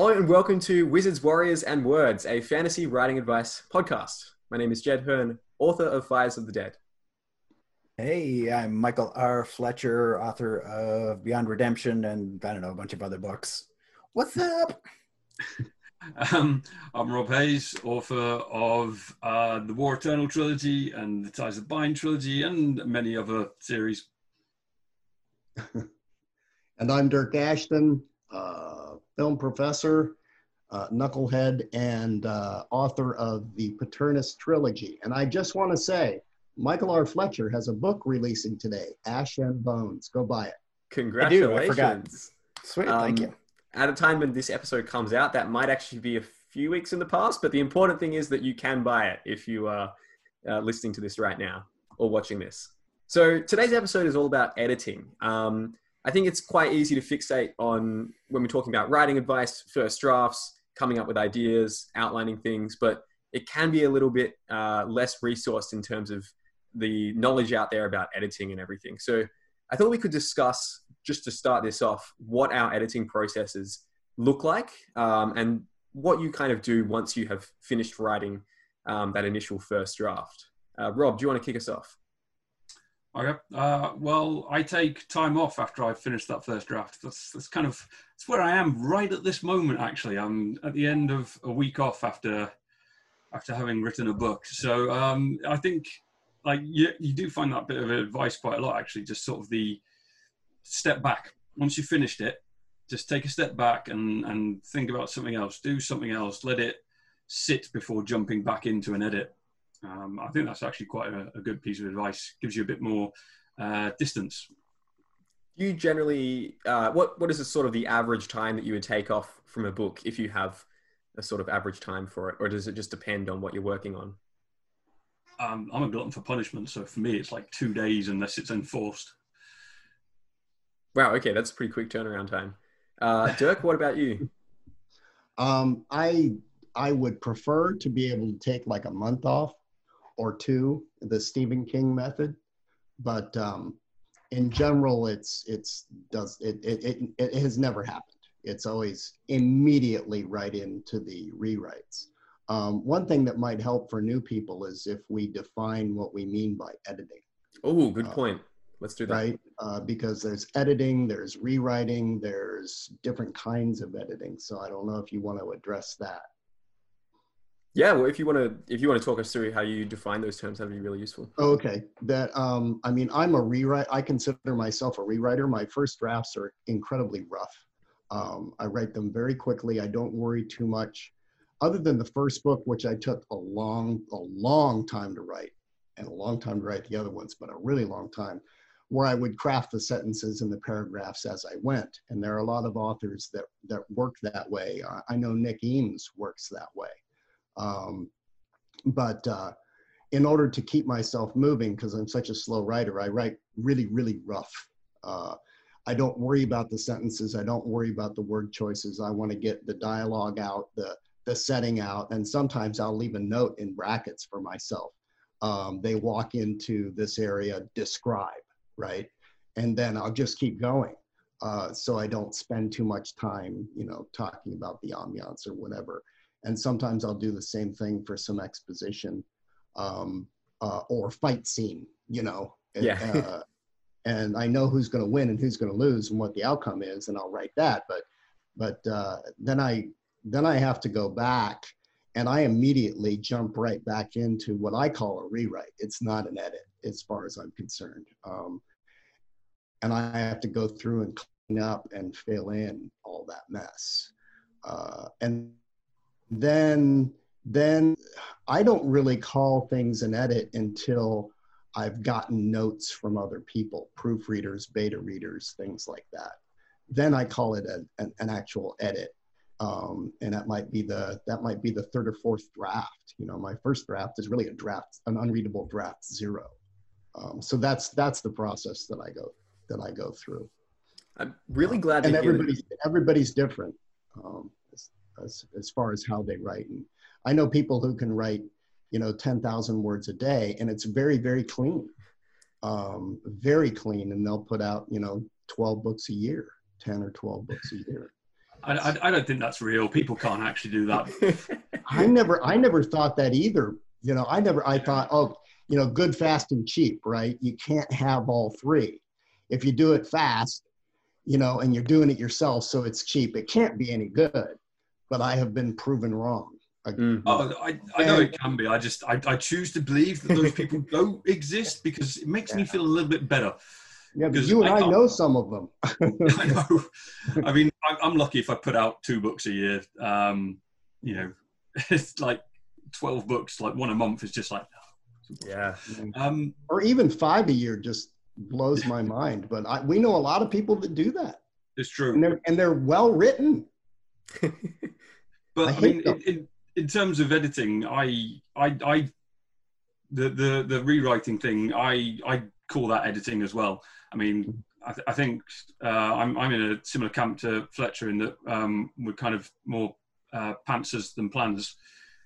Hello and welcome to Wizards, Warriors, and Words, a fantasy writing advice podcast. My name is Jed Herne, author of Fires of the Dead. Hey, I'm Michael R. Fletcher, author of Beyond Redemption and I don't know, a bunch of other books. What's up? Um, I'm Rob Hayes, author of uh, the War Eternal trilogy and the Ties of Bind trilogy and many other series. And I'm Dyrk Ashton, uh, film professor, uh, knucklehead, and uh, author of the Paternus trilogy. And I just want to say, Michael R. Fletcher has a book releasing today, Ash and Bones. Go buy it. Congratulations. I forgot. Sweet, thank Um, you. At a time when this episode comes out, that might actually be a few weeks in the past, but the important thing is that you can buy it if you are uh, listening to this right now or watching this. So today's episode is all about editing. Um, I think it's quite easy to fixate on when we're talking about writing advice, first drafts, coming up with ideas, outlining things, but it can be a little bit uh, less resourced in terms of the knowledge out there about editing and everything. So I thought we could discuss, just to start this off, what our editing processes look like um, and what you kind of do once you have finished writing um, that initial first draft. Uh, Rob, do you want to kick us off? Okay. Uh, well, I take time off after I've finished that first draft. That's that's kind of that's where I am right at this moment. Actually, I'm at the end of a week off after after having written a book. So um, I think like you, you do find that bit of advice quite a lot. Actually, just sort of the step back once you've finished it. Just take a step back and and think about something else. Do something else. Let it sit before jumping back into an edit. Um, I think that's actually quite a, a, good piece of advice. Gives you a bit more uh, distance. You generally, uh, what what is the sort of the average time that you would take off from a book if you have a sort of average time for it, or does it just depend on what you're working on? Um, I'm a glutton for punishment, so for me it's like two days unless it's enforced. Wow. Okay, that's a pretty quick turnaround time. Uh, Dyrk, what about you? Um, I I would prefer to be able to take like a month off or two, the Stephen King method, but um, in general, it's it's does it, it it it has never happened. It's always immediately right into the rewrites. Um, one thing that might help for new people is if we define what we mean by editing. Oh, good Uh, point. Let's do that. right? Uh, because there's editing, there's rewriting, there's different kinds of editing. So I don't know if you want to address that. Yeah. Well, if you want to, if you want to talk us through how you define those terms, that'd be really useful. Okay, that um, I mean, I'm a rewrite. I consider myself a rewriter. My first drafts are incredibly rough. Um, I write them very quickly. I don't worry too much. Other than the first book, which I took a long, a long time to write, and a long time to write the other ones, but a really long time, where I would craft the sentences and the paragraphs as I went. And there are a lot of authors that that work that way. I know Nick Eames works that way. Um, but uh, in order to keep myself moving, because I'm such a slow writer, I write really, really rough. Uh, I don't worry about the sentences. I don't worry about the word choices. I want to get the dialogue out, the the setting out, and sometimes I'll leave a note in brackets for myself. Um, they walk into this area, describe, right? And then I'll just keep going. Uh, so I don't spend too much time, you know, talking about the ambiance or whatever. And sometimes I'll do the same thing for some exposition um, uh, or fight scene, you know. Yeah. uh, and I know who's going to win and who's going to lose and what the outcome is, and I'll write that. But but uh, then I then I have to go back, and I immediately jump right back into what I call a rewrite. It's not an edit, as far as I'm concerned. Um, and I have to go through and clean up and fill in all that mess. Uh, and then then I don't really call things an edit until I've gotten notes from other people, proofreaders, beta readers, things like that. Then I call it a, an, an actual edit. Um, and that might be the that might be the third or fourth draft. You know, my first draft is really a draft, an unreadable draft zero. Um, so that's that's the process that I go that I go through. I'm really glad and to hear everybody's everybody's different um, as, as far as how they write. And I know people who can write, you know, ten thousand words a day, and it's very very clean, um, very clean, and they'll put out you know twelve books a year, ten or twelve books a year. I, I, I don't think that's real. People can't actually do that. I never I never thought that either. You know, I never I thought oh you know good fast and cheap right. You can't have all three. If you do it fast, you know, and you're doing it yourself, so it's cheap. It can't be any good. But I have been proven wrong. I- Mm. Oh, I, I know it can be. I just I, I choose to believe that those people don't exist because it makes me feel a little bit better. Yeah, but 'Cause you and I I, know some of them. I know. I mean, I'm, I'm lucky if I put out two books a year. Um, you know, it's like twelve books, like one a month is just like. Yeah. Um, or even five a year just blows my mind. But I, we know a lot of people that do that, it's and true, they're and they're well written. But I I, mean, in, in, in terms of editing, I, I, I, the the the rewriting thing, I I call that editing as well. I mean, I, th- I think uh, I'm I'm in a similar camp to Fletcher in that um, we're kind of more uh, pantsers than planners,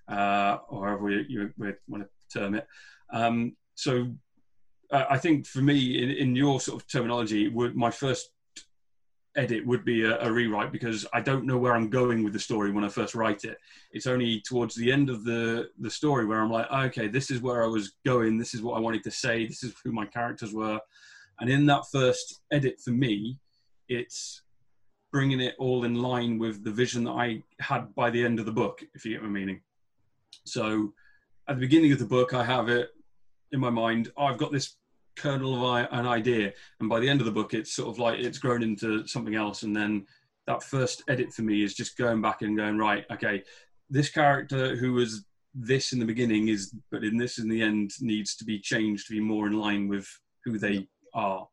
uh, or however we, you we want to term it. Um, so uh, I think for me, in, in your sort of terminology, my first edit would be a, a rewrite because I don't know where I'm going with the story when I first write it. It's only towards the end of the the story where I'm like, okay, this is where I was going. This is what I wanted to say. This is who my characters were. And in that first edit for me, it's bringing it all in line with the vision that I had by the end of the book, if you get my meaning. So at the beginning of the book, I have it in my mind. Oh, I've got this kernel of an idea, and by the end of the book, it's sort of like it's grown into something else. And then that first edit for me is just going back and going right. Okay, this character who was this in the beginning is, but in this in the end needs to be changed to be more in line with who they are.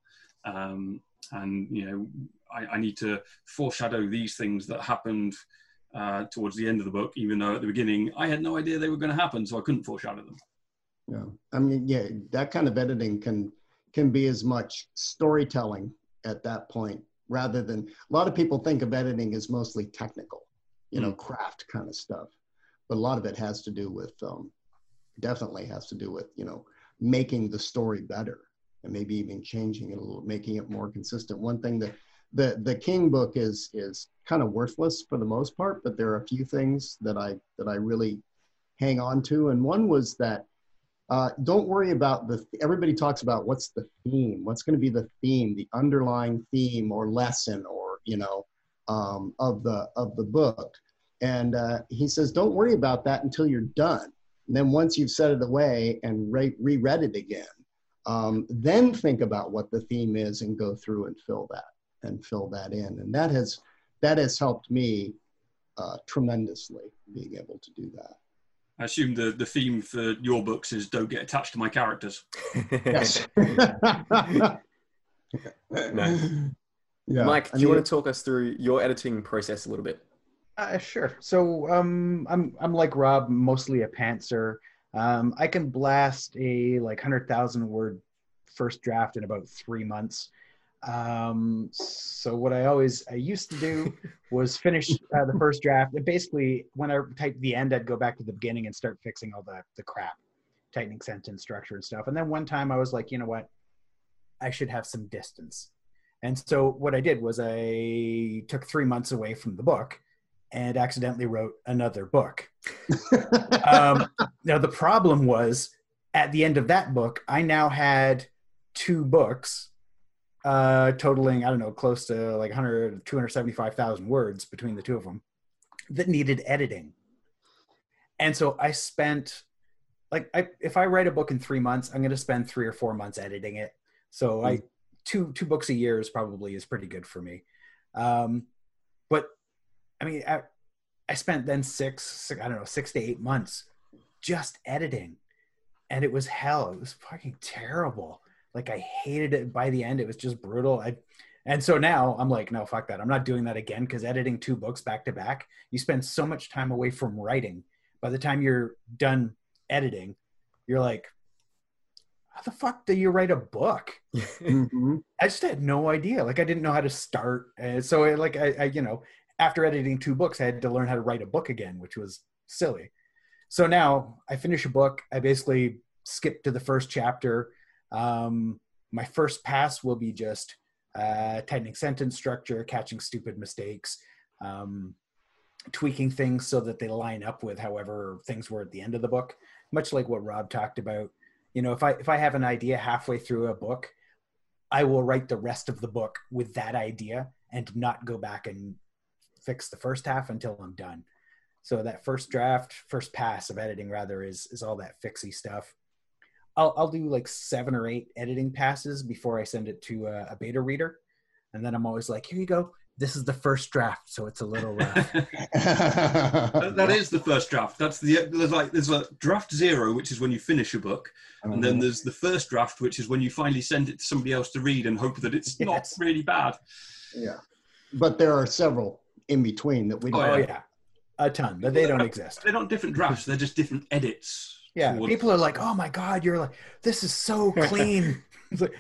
Um, and you know, I, I need to foreshadow these things that happened uh, towards the end of the book, even though at the beginning I had no idea they were going to happen, so I couldn't foreshadow them. Yeah, I mean, yeah, that kind of editing can can be as much storytelling at that point rather than a lot of people think of editing as mostly technical, you know, craft kind of stuff, but a lot of it has to do with um, definitely has to do with you know making the story better and maybe even changing it a little, making it more consistent. One thing that the the King book is is kind of worthless for the most part, but there are a few things that I that I really hang on to, and one was that uh, don't worry about the everybody talks about what's the theme what's going to be the theme the underlying theme or lesson or you know um, of the of the book. And uh, he says don't worry about that until you're done. And then once you've set it away and re- reread it again um, then think about what the theme is and go through and fill that and fill that in. And that has that has helped me uh, tremendously being able to do that I assume the, the theme for your books is don't get attached to my characters. yes No. Yeah. Mike, I do you want to talk us through your editing process a little bit? Uh, sure. So um, I'm I'm like Rob, mostly a pantser. Um, I can blast a like hundred thousand word first draft in about three months. Um, so what I always I used to do was finish uh, the first draft. And basically, when I typed the end, I'd go back to the beginning and start fixing all the the crap, tightening sentence structure and stuff. And then one time I was like, you know what, I should have some distance. And so what I did was I took three months away from the book and accidentally wrote another book. um, now the problem was at the end of that book, I now had two books uh, totaling, I don't know, close to like 100, 275,000 words between the two of them that needed editing. And so I spent like, I, if I write a book in three months, I'm going to spend three or four months editing it. So mm. I, two, two books a year is probably is pretty good for me. Um, but I mean, I, I spent then six, six, I don't know, six to eight months just editing and it was hell. It was fucking terrible. Like I hated it by the end. It was just brutal. I, and so now I'm like, no, fuck that. I'm not doing that again because editing two books back to back, you spend so much time away from writing. By the time you're done editing, you're like, how the fuck do you write a book? mm-hmm. I just had no idea. Like I didn't know how to start. And so it, like I, I, you know, after editing two books, I had to learn how to write a book again, which was silly. So now I finish a book. I basically skip to the first chapter um, my first pass will be just uh, tightening sentence structure, catching stupid mistakes, um, tweaking things so that they line up with however things were at the end of the book. Much like what Rob talked about. You know, if I if I have an idea halfway through a book, I will write the rest of the book with that idea and not go back and fix the first half until I'm done. So that first draft, first pass of editing rather is is all that fixy stuff. I'll, I'll do like seven or eight editing passes before I send it to a, a beta reader. And then I'm always like, here you go. This is the first draft, so it's a little rough. that, that is the first draft. That's the there's like there's a draft zero, which is when you finish a book, and then uh-huh. there's the first draft, which is when you finally send it to somebody else to read and hope that it's yes. not really bad. Yeah, but there are several in between that we. Don't oh yeah, a ton, but they don't exist. They're not different drafts. They're just different edits. Yeah, people are like, "Oh my god, you're like this is so clean." like,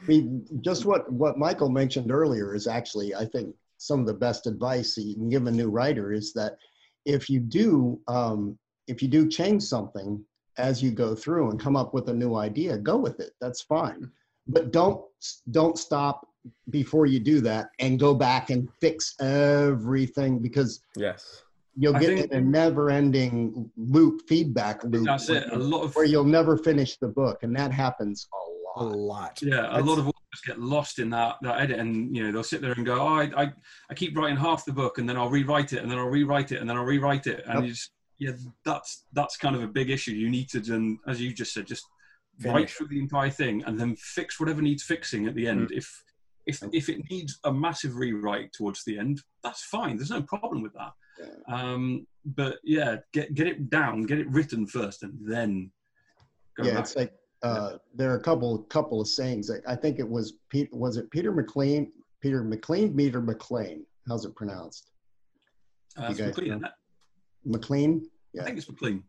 I mean, just what what Michael mentioned earlier is actually, I think, some of the best advice that you can give a new writer is that if you do um, if you do change something as you go through and come up with a new idea, go with it. That's fine, but don't don't stop before you do that and go back and fix everything because yes you'll I get in a never-ending loop, feedback loop. That's it. A lot of where you'll never finish the book, and that happens a lot. A lot. Yeah, that's, a lot of authors get lost in that that edit, and you know they'll sit there and go, "Oh, I, I, I keep writing half the book, and then I'll rewrite it, and then I'll rewrite it, and then I'll rewrite it," and yep. you just, yeah, that's that's kind of a big issue. You need to, as you just said, just Finish. write through the entire thing, and then fix whatever needs fixing at the end. Mm. If if if it needs a massive rewrite towards the end, that's fine. There's no problem with that um, but yeah, get get it down, get it written first, and then. yeah, back. it's like uh, there are a couple couple of sayings. I, I think it was Pete. Was it Peter McLean? Peter McLean? Peter McLean? How's it pronounced? Uh, McLean. McLean. Yeah. I think it's McLean.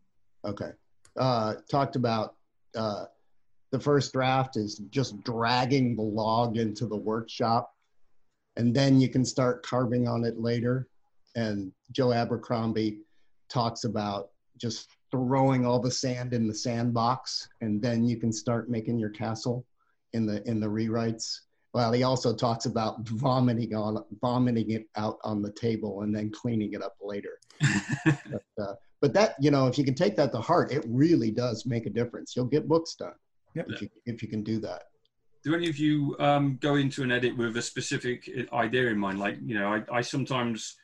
Okay. Uh, talked about uh, the first draft is just dragging the log into the workshop, and then you can start carving on it later and Joe Abercrombie talks about just throwing all the sand in the sandbox and then you can start making your castle in the in the rewrites. Well he also talks about vomiting on vomiting it out on the table and then cleaning it up later. But, uh, but, that you know if you can take that to heart it really does make a difference. You'll get books done yep. if, you, if you can do that. Do any of you um, go into an edit with a specific idea in mind? Like you know i, I sometimes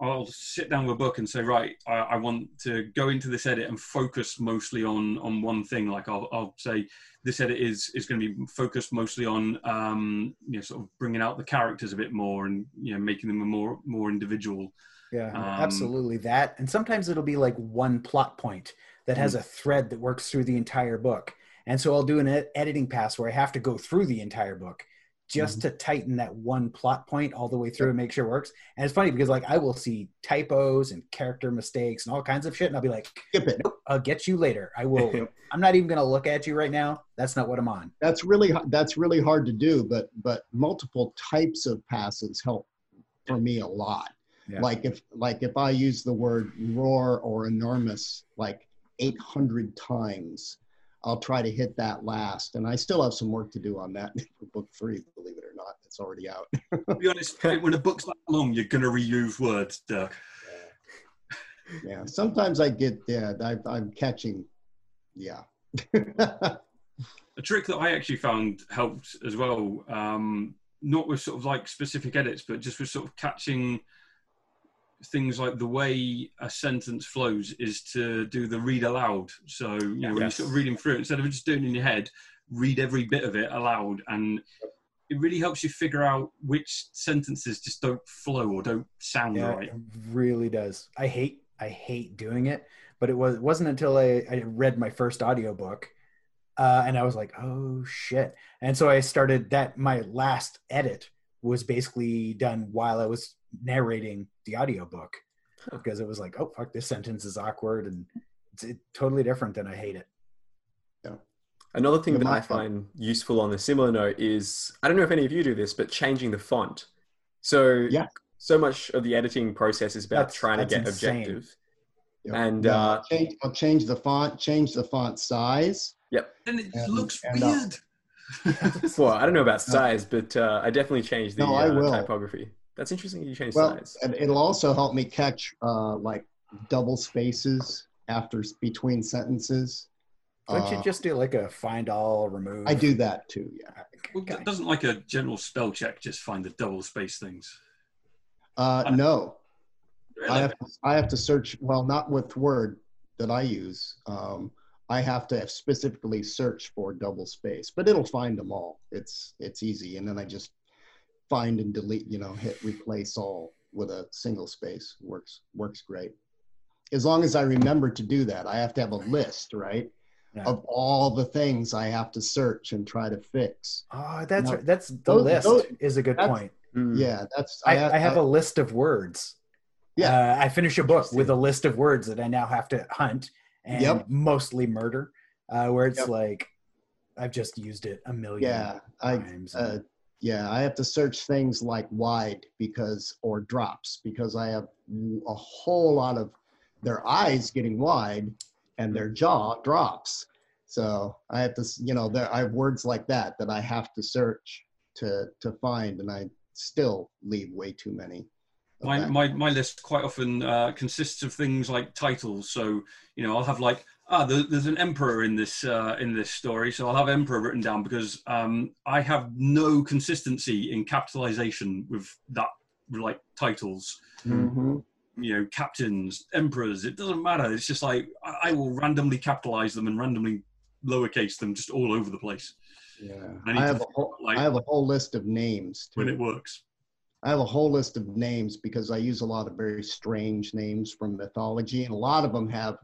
I'll sit down with a book and say, right, I, I, want to go into this edit and focus mostly on on one thing. Like I'll, I'll say, this edit is is going to be focused mostly on um, you know sort of bringing out the characters a bit more and you know making them a more more individual. Yeah, um, absolutely that. And sometimes it'll be like one plot point that has mm. a thread that works through the entire book. And so I'll do an ed- editing pass where I have to go through the entire book just mm-hmm. to tighten that one plot point all the way through and make sure it works. And it's funny because like I will see typos and character mistakes and all kinds of shit, and I'll be like, Skip it. "Nope, I'll get you later. I will. I'm not even gonna look at you right now. That's not what I'm on." That's really that's really hard to do, but but multiple types of passes help for me a lot. Yeah. Like if like if I use the word roar or enormous like 800 times, I'll try to hit that last, and I still have some work to do on that for book three. Believe it or not, it's already out. To be honest, when a book's that long, you're going to reuse words, Doug. yeah, sometimes I get yeah, I, I'm catching, yeah. A trick that I actually found helped as well, um, not with sort of like specific edits, but just with sort of catching things like the way a sentence flows is to do the read aloud. So, you know, when you're sort of reading through it, instead of just doing it in your head, read every bit of it aloud. And it really helps you figure out which sentences just don't flow or don't sound Yeah, right. it really does. I hate I hate doing it, but it was it wasn't until I, I read my first audiobook uh, and I was like, oh shit. And so I started that my last edit was basically done while I was narrating the audiobook because it was like, oh fuck, this sentence is awkward and it's it, totally different and I hate it. Another thing Yeah, that I fault. find useful on a similar note is I don't know if any of you do this, but changing the font. So Yeah. so much of the editing process is about That's- trying to get insane. objective. Yeah. And, Yeah, uh, I'll, change, I'll change the font, change the font size. Yep. And it And- looks and, uh, weird. Well, I don't know about size, but uh, I definitely changed the No, I uh, typography. That's interesting. You changed Well, size. and it'll also help me catch uh, like double spaces after between sentences. Don't you Uh, just do like a find all remove? I do that too. Yeah. Well, Okay. doesn't like a general spell check just find the double space things? Uh, no, Really? I have I have to search. Well, not with Word that I use. Um, I have to specifically search for double space, but it'll find them all. It's it's easy, and then I just find and delete. You know, hit replace all with a single space. Works works great. As long as I remember to do that, I have to have a list, right, Yeah. of all the things I have to search and try to fix. Oh, that's No, right. That's the those- list those- is a good point. Mm. Yeah, that's I, I have a list of words. Yeah. Uh, I finish a book with a list of words that I now have to hunt and Yep. mostly murder, uh, where it's Yep. like I've just used it a million yeah. I times. uh, yeah, I have to search things like wide because or drops because I have a whole lot of their eyes getting wide and their jaw drops. So I have to, you know, there I have words like that that I have to search to to find, and I still leave way too many. my, that. my my list quite often uh, consists of things like titles. So you know, I'll have like ah, there, there's an emperor in this uh, in this story, so I'll have emperor written down because um, I have no consistency in capitalization with that like titles. Mhm. You know, captains, emperors. It doesn't matter. It's just like I, I will randomly capitalize them and randomly lowercase them just all over the place Yeah, I I have a whole, like- I have a whole list of names too. when it works. I have a whole list of names because I use a lot of very strange names from mythology, and a lot of them have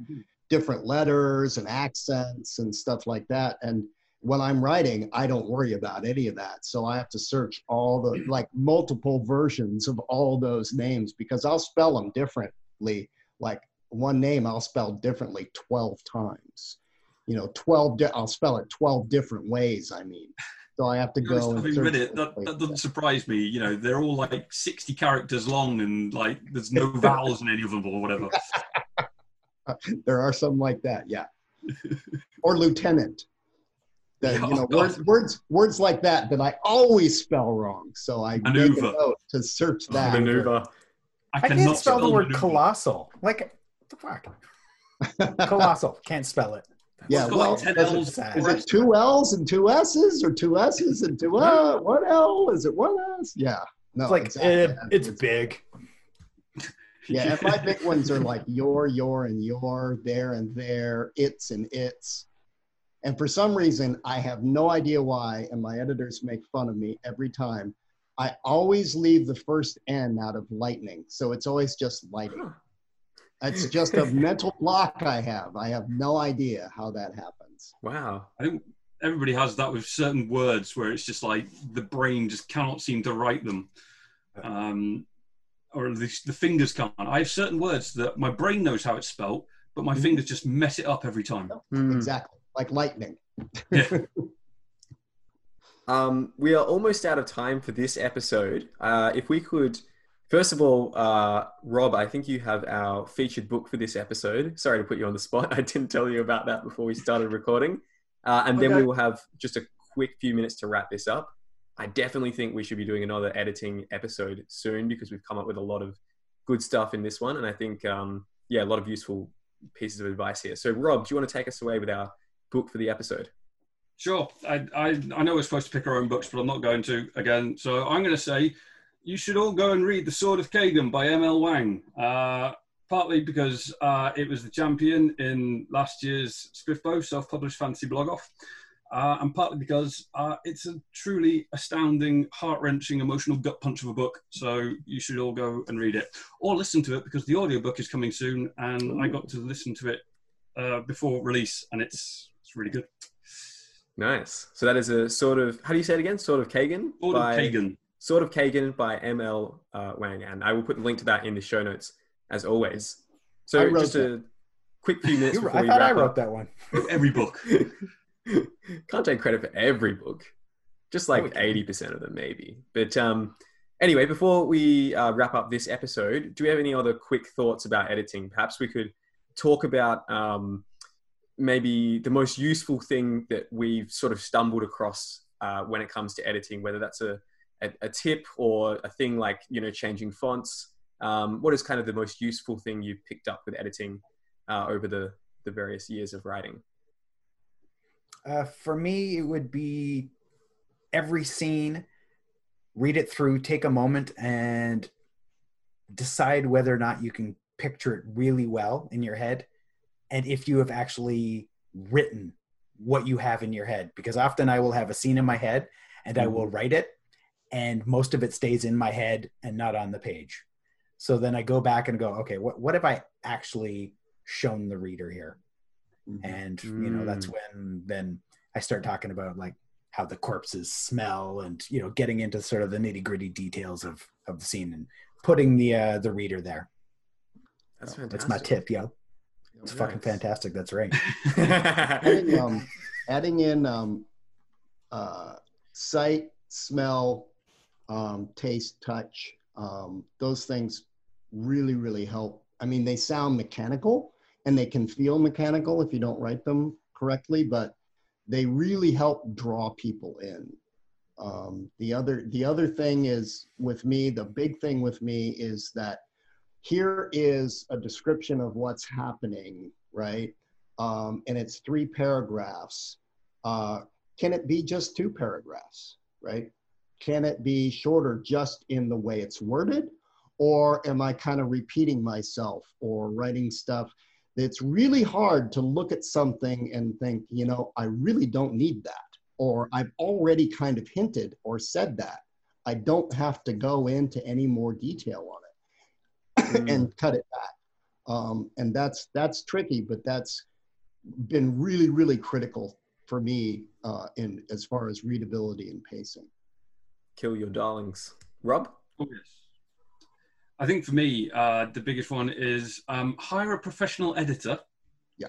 different letters and accents and stuff like that. And when I'm writing, I don't worry about any of that. So I have to search all the like multiple versions of all those names because I'll spell them differently. Like one name, I'll spell differently 12 times. You know, 12, di- I'll spell it 12 different ways, I mean. So I have to go search read it, that, that doesn't surprise me. You know, they're all like 60 characters long and like there's no vowels in any of them or whatever. there are some like that yeah or lieutenant that Yeah, you know oh, words words words like that that i always spell wrong so i make a Maneuver. note to search that Maneuver. I, I cannot can't spell the word maneuver. colossal. Like what the fuck? Colossal. Can't spell it. yeah well like 10 L's sad. is for it two l's and two s's or two s's and two uh one l is it one s yeah no It's like exactly. eh, it's big. Yeah and my big ones are like your your and your there and there it's and it's. And for some reason i have no idea why and my editors make fun of me every time. I always leave the first n out of lightning so it's always just lighting. It's just a mental block i have. I have no idea how that happens. Wow. I think everybody has that with certain words where it's just like the brain just cannot seem to write them. Um, or at least the fingers can't. I have certain words that my brain knows how it's spelt, but my Mhm. fingers just mess it up every time. Hmm. Exactly. Like lightning. Yeah. Um, we are almost out of time for this episode. Uh, if we could, first of all, uh, Rob, I think you have our featured book for this episode. Sorry to put you on the spot. I didn't tell you about that before we started recording. Uh, and then we will have just a quick few minutes to wrap this up. I definitely think we should be doing another editing episode soon because we've come up with a lot of good stuff in this one. And I think, um, yeah, a lot of useful pieces of advice here. So, Rob, do you want to take us away with our book for the episode? Sure. I, I, I know we're supposed to pick our own books, but I'm not going to again. So I'm going to say you should all go and read The Sword of Kaigen by M.L. Wang. Uh, partly because uh, it was the champion in last year's SPFBO self-published fantasy blog off. Uh, and partly because uh, it's a truly astounding, heart-wrenching, emotional gut punch of a book. So you should all go and read it or listen to it because the audiobook is coming soon, and I got to listen to it uh, before release, and it's it's really good. Nice. So that is a sort of how do you say it again? Sword of Kaigen Sword of Kaigen. Sword of Kaigen by M.L. Uh, Wang, and I will put the link to that in the show notes as always. So wrote just a quick few minutes You- before I we thought I wrap wrote up. that one. Every book. Can't take credit for every book, just like eighty percent of them, maybe. But um, anyway, before we uh, wrap up this episode, do we have any other quick thoughts about editing? Perhaps we could talk about um, maybe the most useful thing that we've sort of stumbled across uh, when it comes to editing, whether that's a, a, a tip or a thing like you know changing fonts. Um, what is kind of the most useful thing you've picked up with editing uh, over the the various years of writing? Uh, for me, it would be every scene, read it through, take a moment, and decide whether or not you can picture it really well in your head, and if you have actually written what you have in your head. Because often I will have a scene in my head, and I will write it, and most of it stays in my head and not on the page. So then I go back and go, okay, what what have I actually shown the reader here? Mhm. and you know that's when then i start talking about like how the corpses smell and you know getting into sort of the nitty gritty details of of the scene and putting the uh the reader there That's So fantastic. that's my tip yo it's Nice. fucking fantastic that's right adding, um, adding in um, uh, sight, smell, um, taste, touch, um, those things really, really help. I mean, they sound mechanical and they can feel mechanical if you don't write them correctly, but they really help draw people in. Um, the other the other thing is with me, the big thing with me is that here is a description of what's happening, right? um, and it's three paragraphs. Uh, can it be just two paragraphs, right? Can it be shorter just in the way it's worded? Or am I kind of repeating myself or writing stuff that's really hard to look at something and think, you know, I really don't need that. Or I've already kind of hinted or said that. I don't have to go into any more detail on it and cut it back. Um, and that's that's tricky, but that's been really, really critical for me uh, in as far as readability and pacing. Kill your darlings, Rob. Oh, yes. I think for me, uh, the biggest one is um, hire a professional editor. Yeah.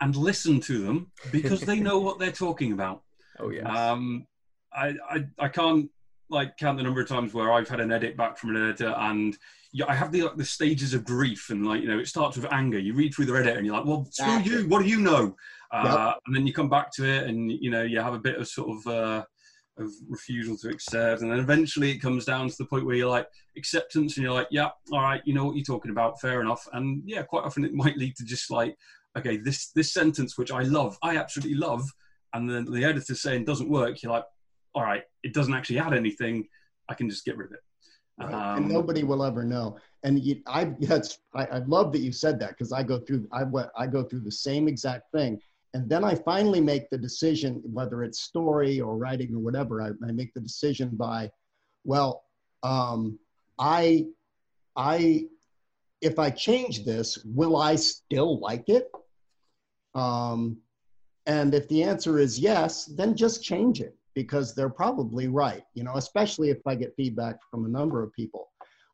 And listen to them because they know what they're talking about. Oh yeah. Um, I, I I can't like count the number of times where I've had an edit back from an editor and yeah, I have the like, the stages of grief and like you know it starts with anger. You read through the edit and you're like, well, screw you. What do you know? Uh, And then you come back to it and you know you have a bit of sort of uh, of refusal to accept, and then eventually it comes down to the point where you're like acceptance and you're like, yeah, all right, you know what you're talking about, fair enough. And yeah, quite often it might lead to just like, okay, this this sentence which I love, I absolutely love, and then the editor's saying doesn't work. You're like, all right, it doesn't actually add anything. I can just get rid of it. Right? Um, and nobody will ever know. And you, I, that's, I, I love that you said that because I go through, I I go through the same exact thing. And then I finally make the decision, whether it's story or writing or whatever, I, I make the decision by, well, um, I, I, if I change this, will I still like it? Um, And if the answer is yes, then just change it because they're probably right, you know, especially if I get feedback from a number of people.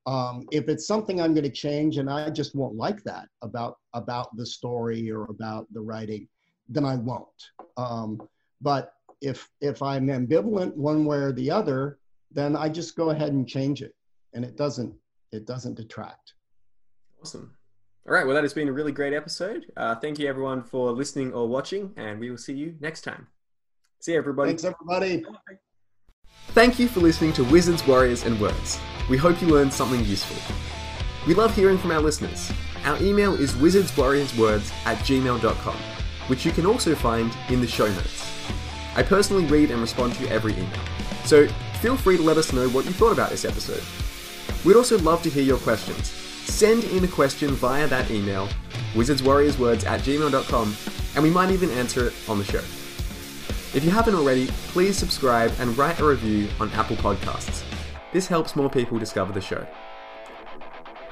Um, if it's something I'm going to change and I just won't like that about about the story or about the writing, then I won't. Um, but if if I'm ambivalent one way or the other, then I just go ahead and change it, and it doesn't it doesn't detract. Awesome. All right. Well, that has been a really great episode. Uh, thank you, everyone, for listening or watching, and we will see you next time. See you, everybody. Thanks, everybody. Thank you for listening to Wizards, Warriors, and Words. We hope you learned something useful. We love hearing from our listeners. Our email is wizardswarriorswords at gmail.com, which you can also find in the show notes. I personally read and respond to every email, so feel free to let us know what you thought about this episode. We'd also love to hear your questions. Send in a question via that email, wizardswarriorswords at gmail.com, and we might even answer it on the show. If you haven't already, please subscribe and write a review on Apple Podcasts. This helps more people discover the show.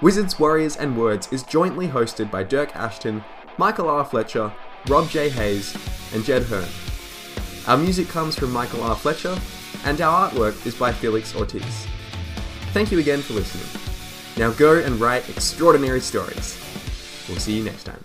Wizards, Warriors, and Words is jointly hosted by Dyrk Ashton, Michael R. Fletcher, Rob J. Hayes, and Jed Herne. Our music comes from Michael R. Fletcher, and our artwork is by Felix Ortiz. Thank you again for listening. Now go and write extraordinary stories. We'll see you next time.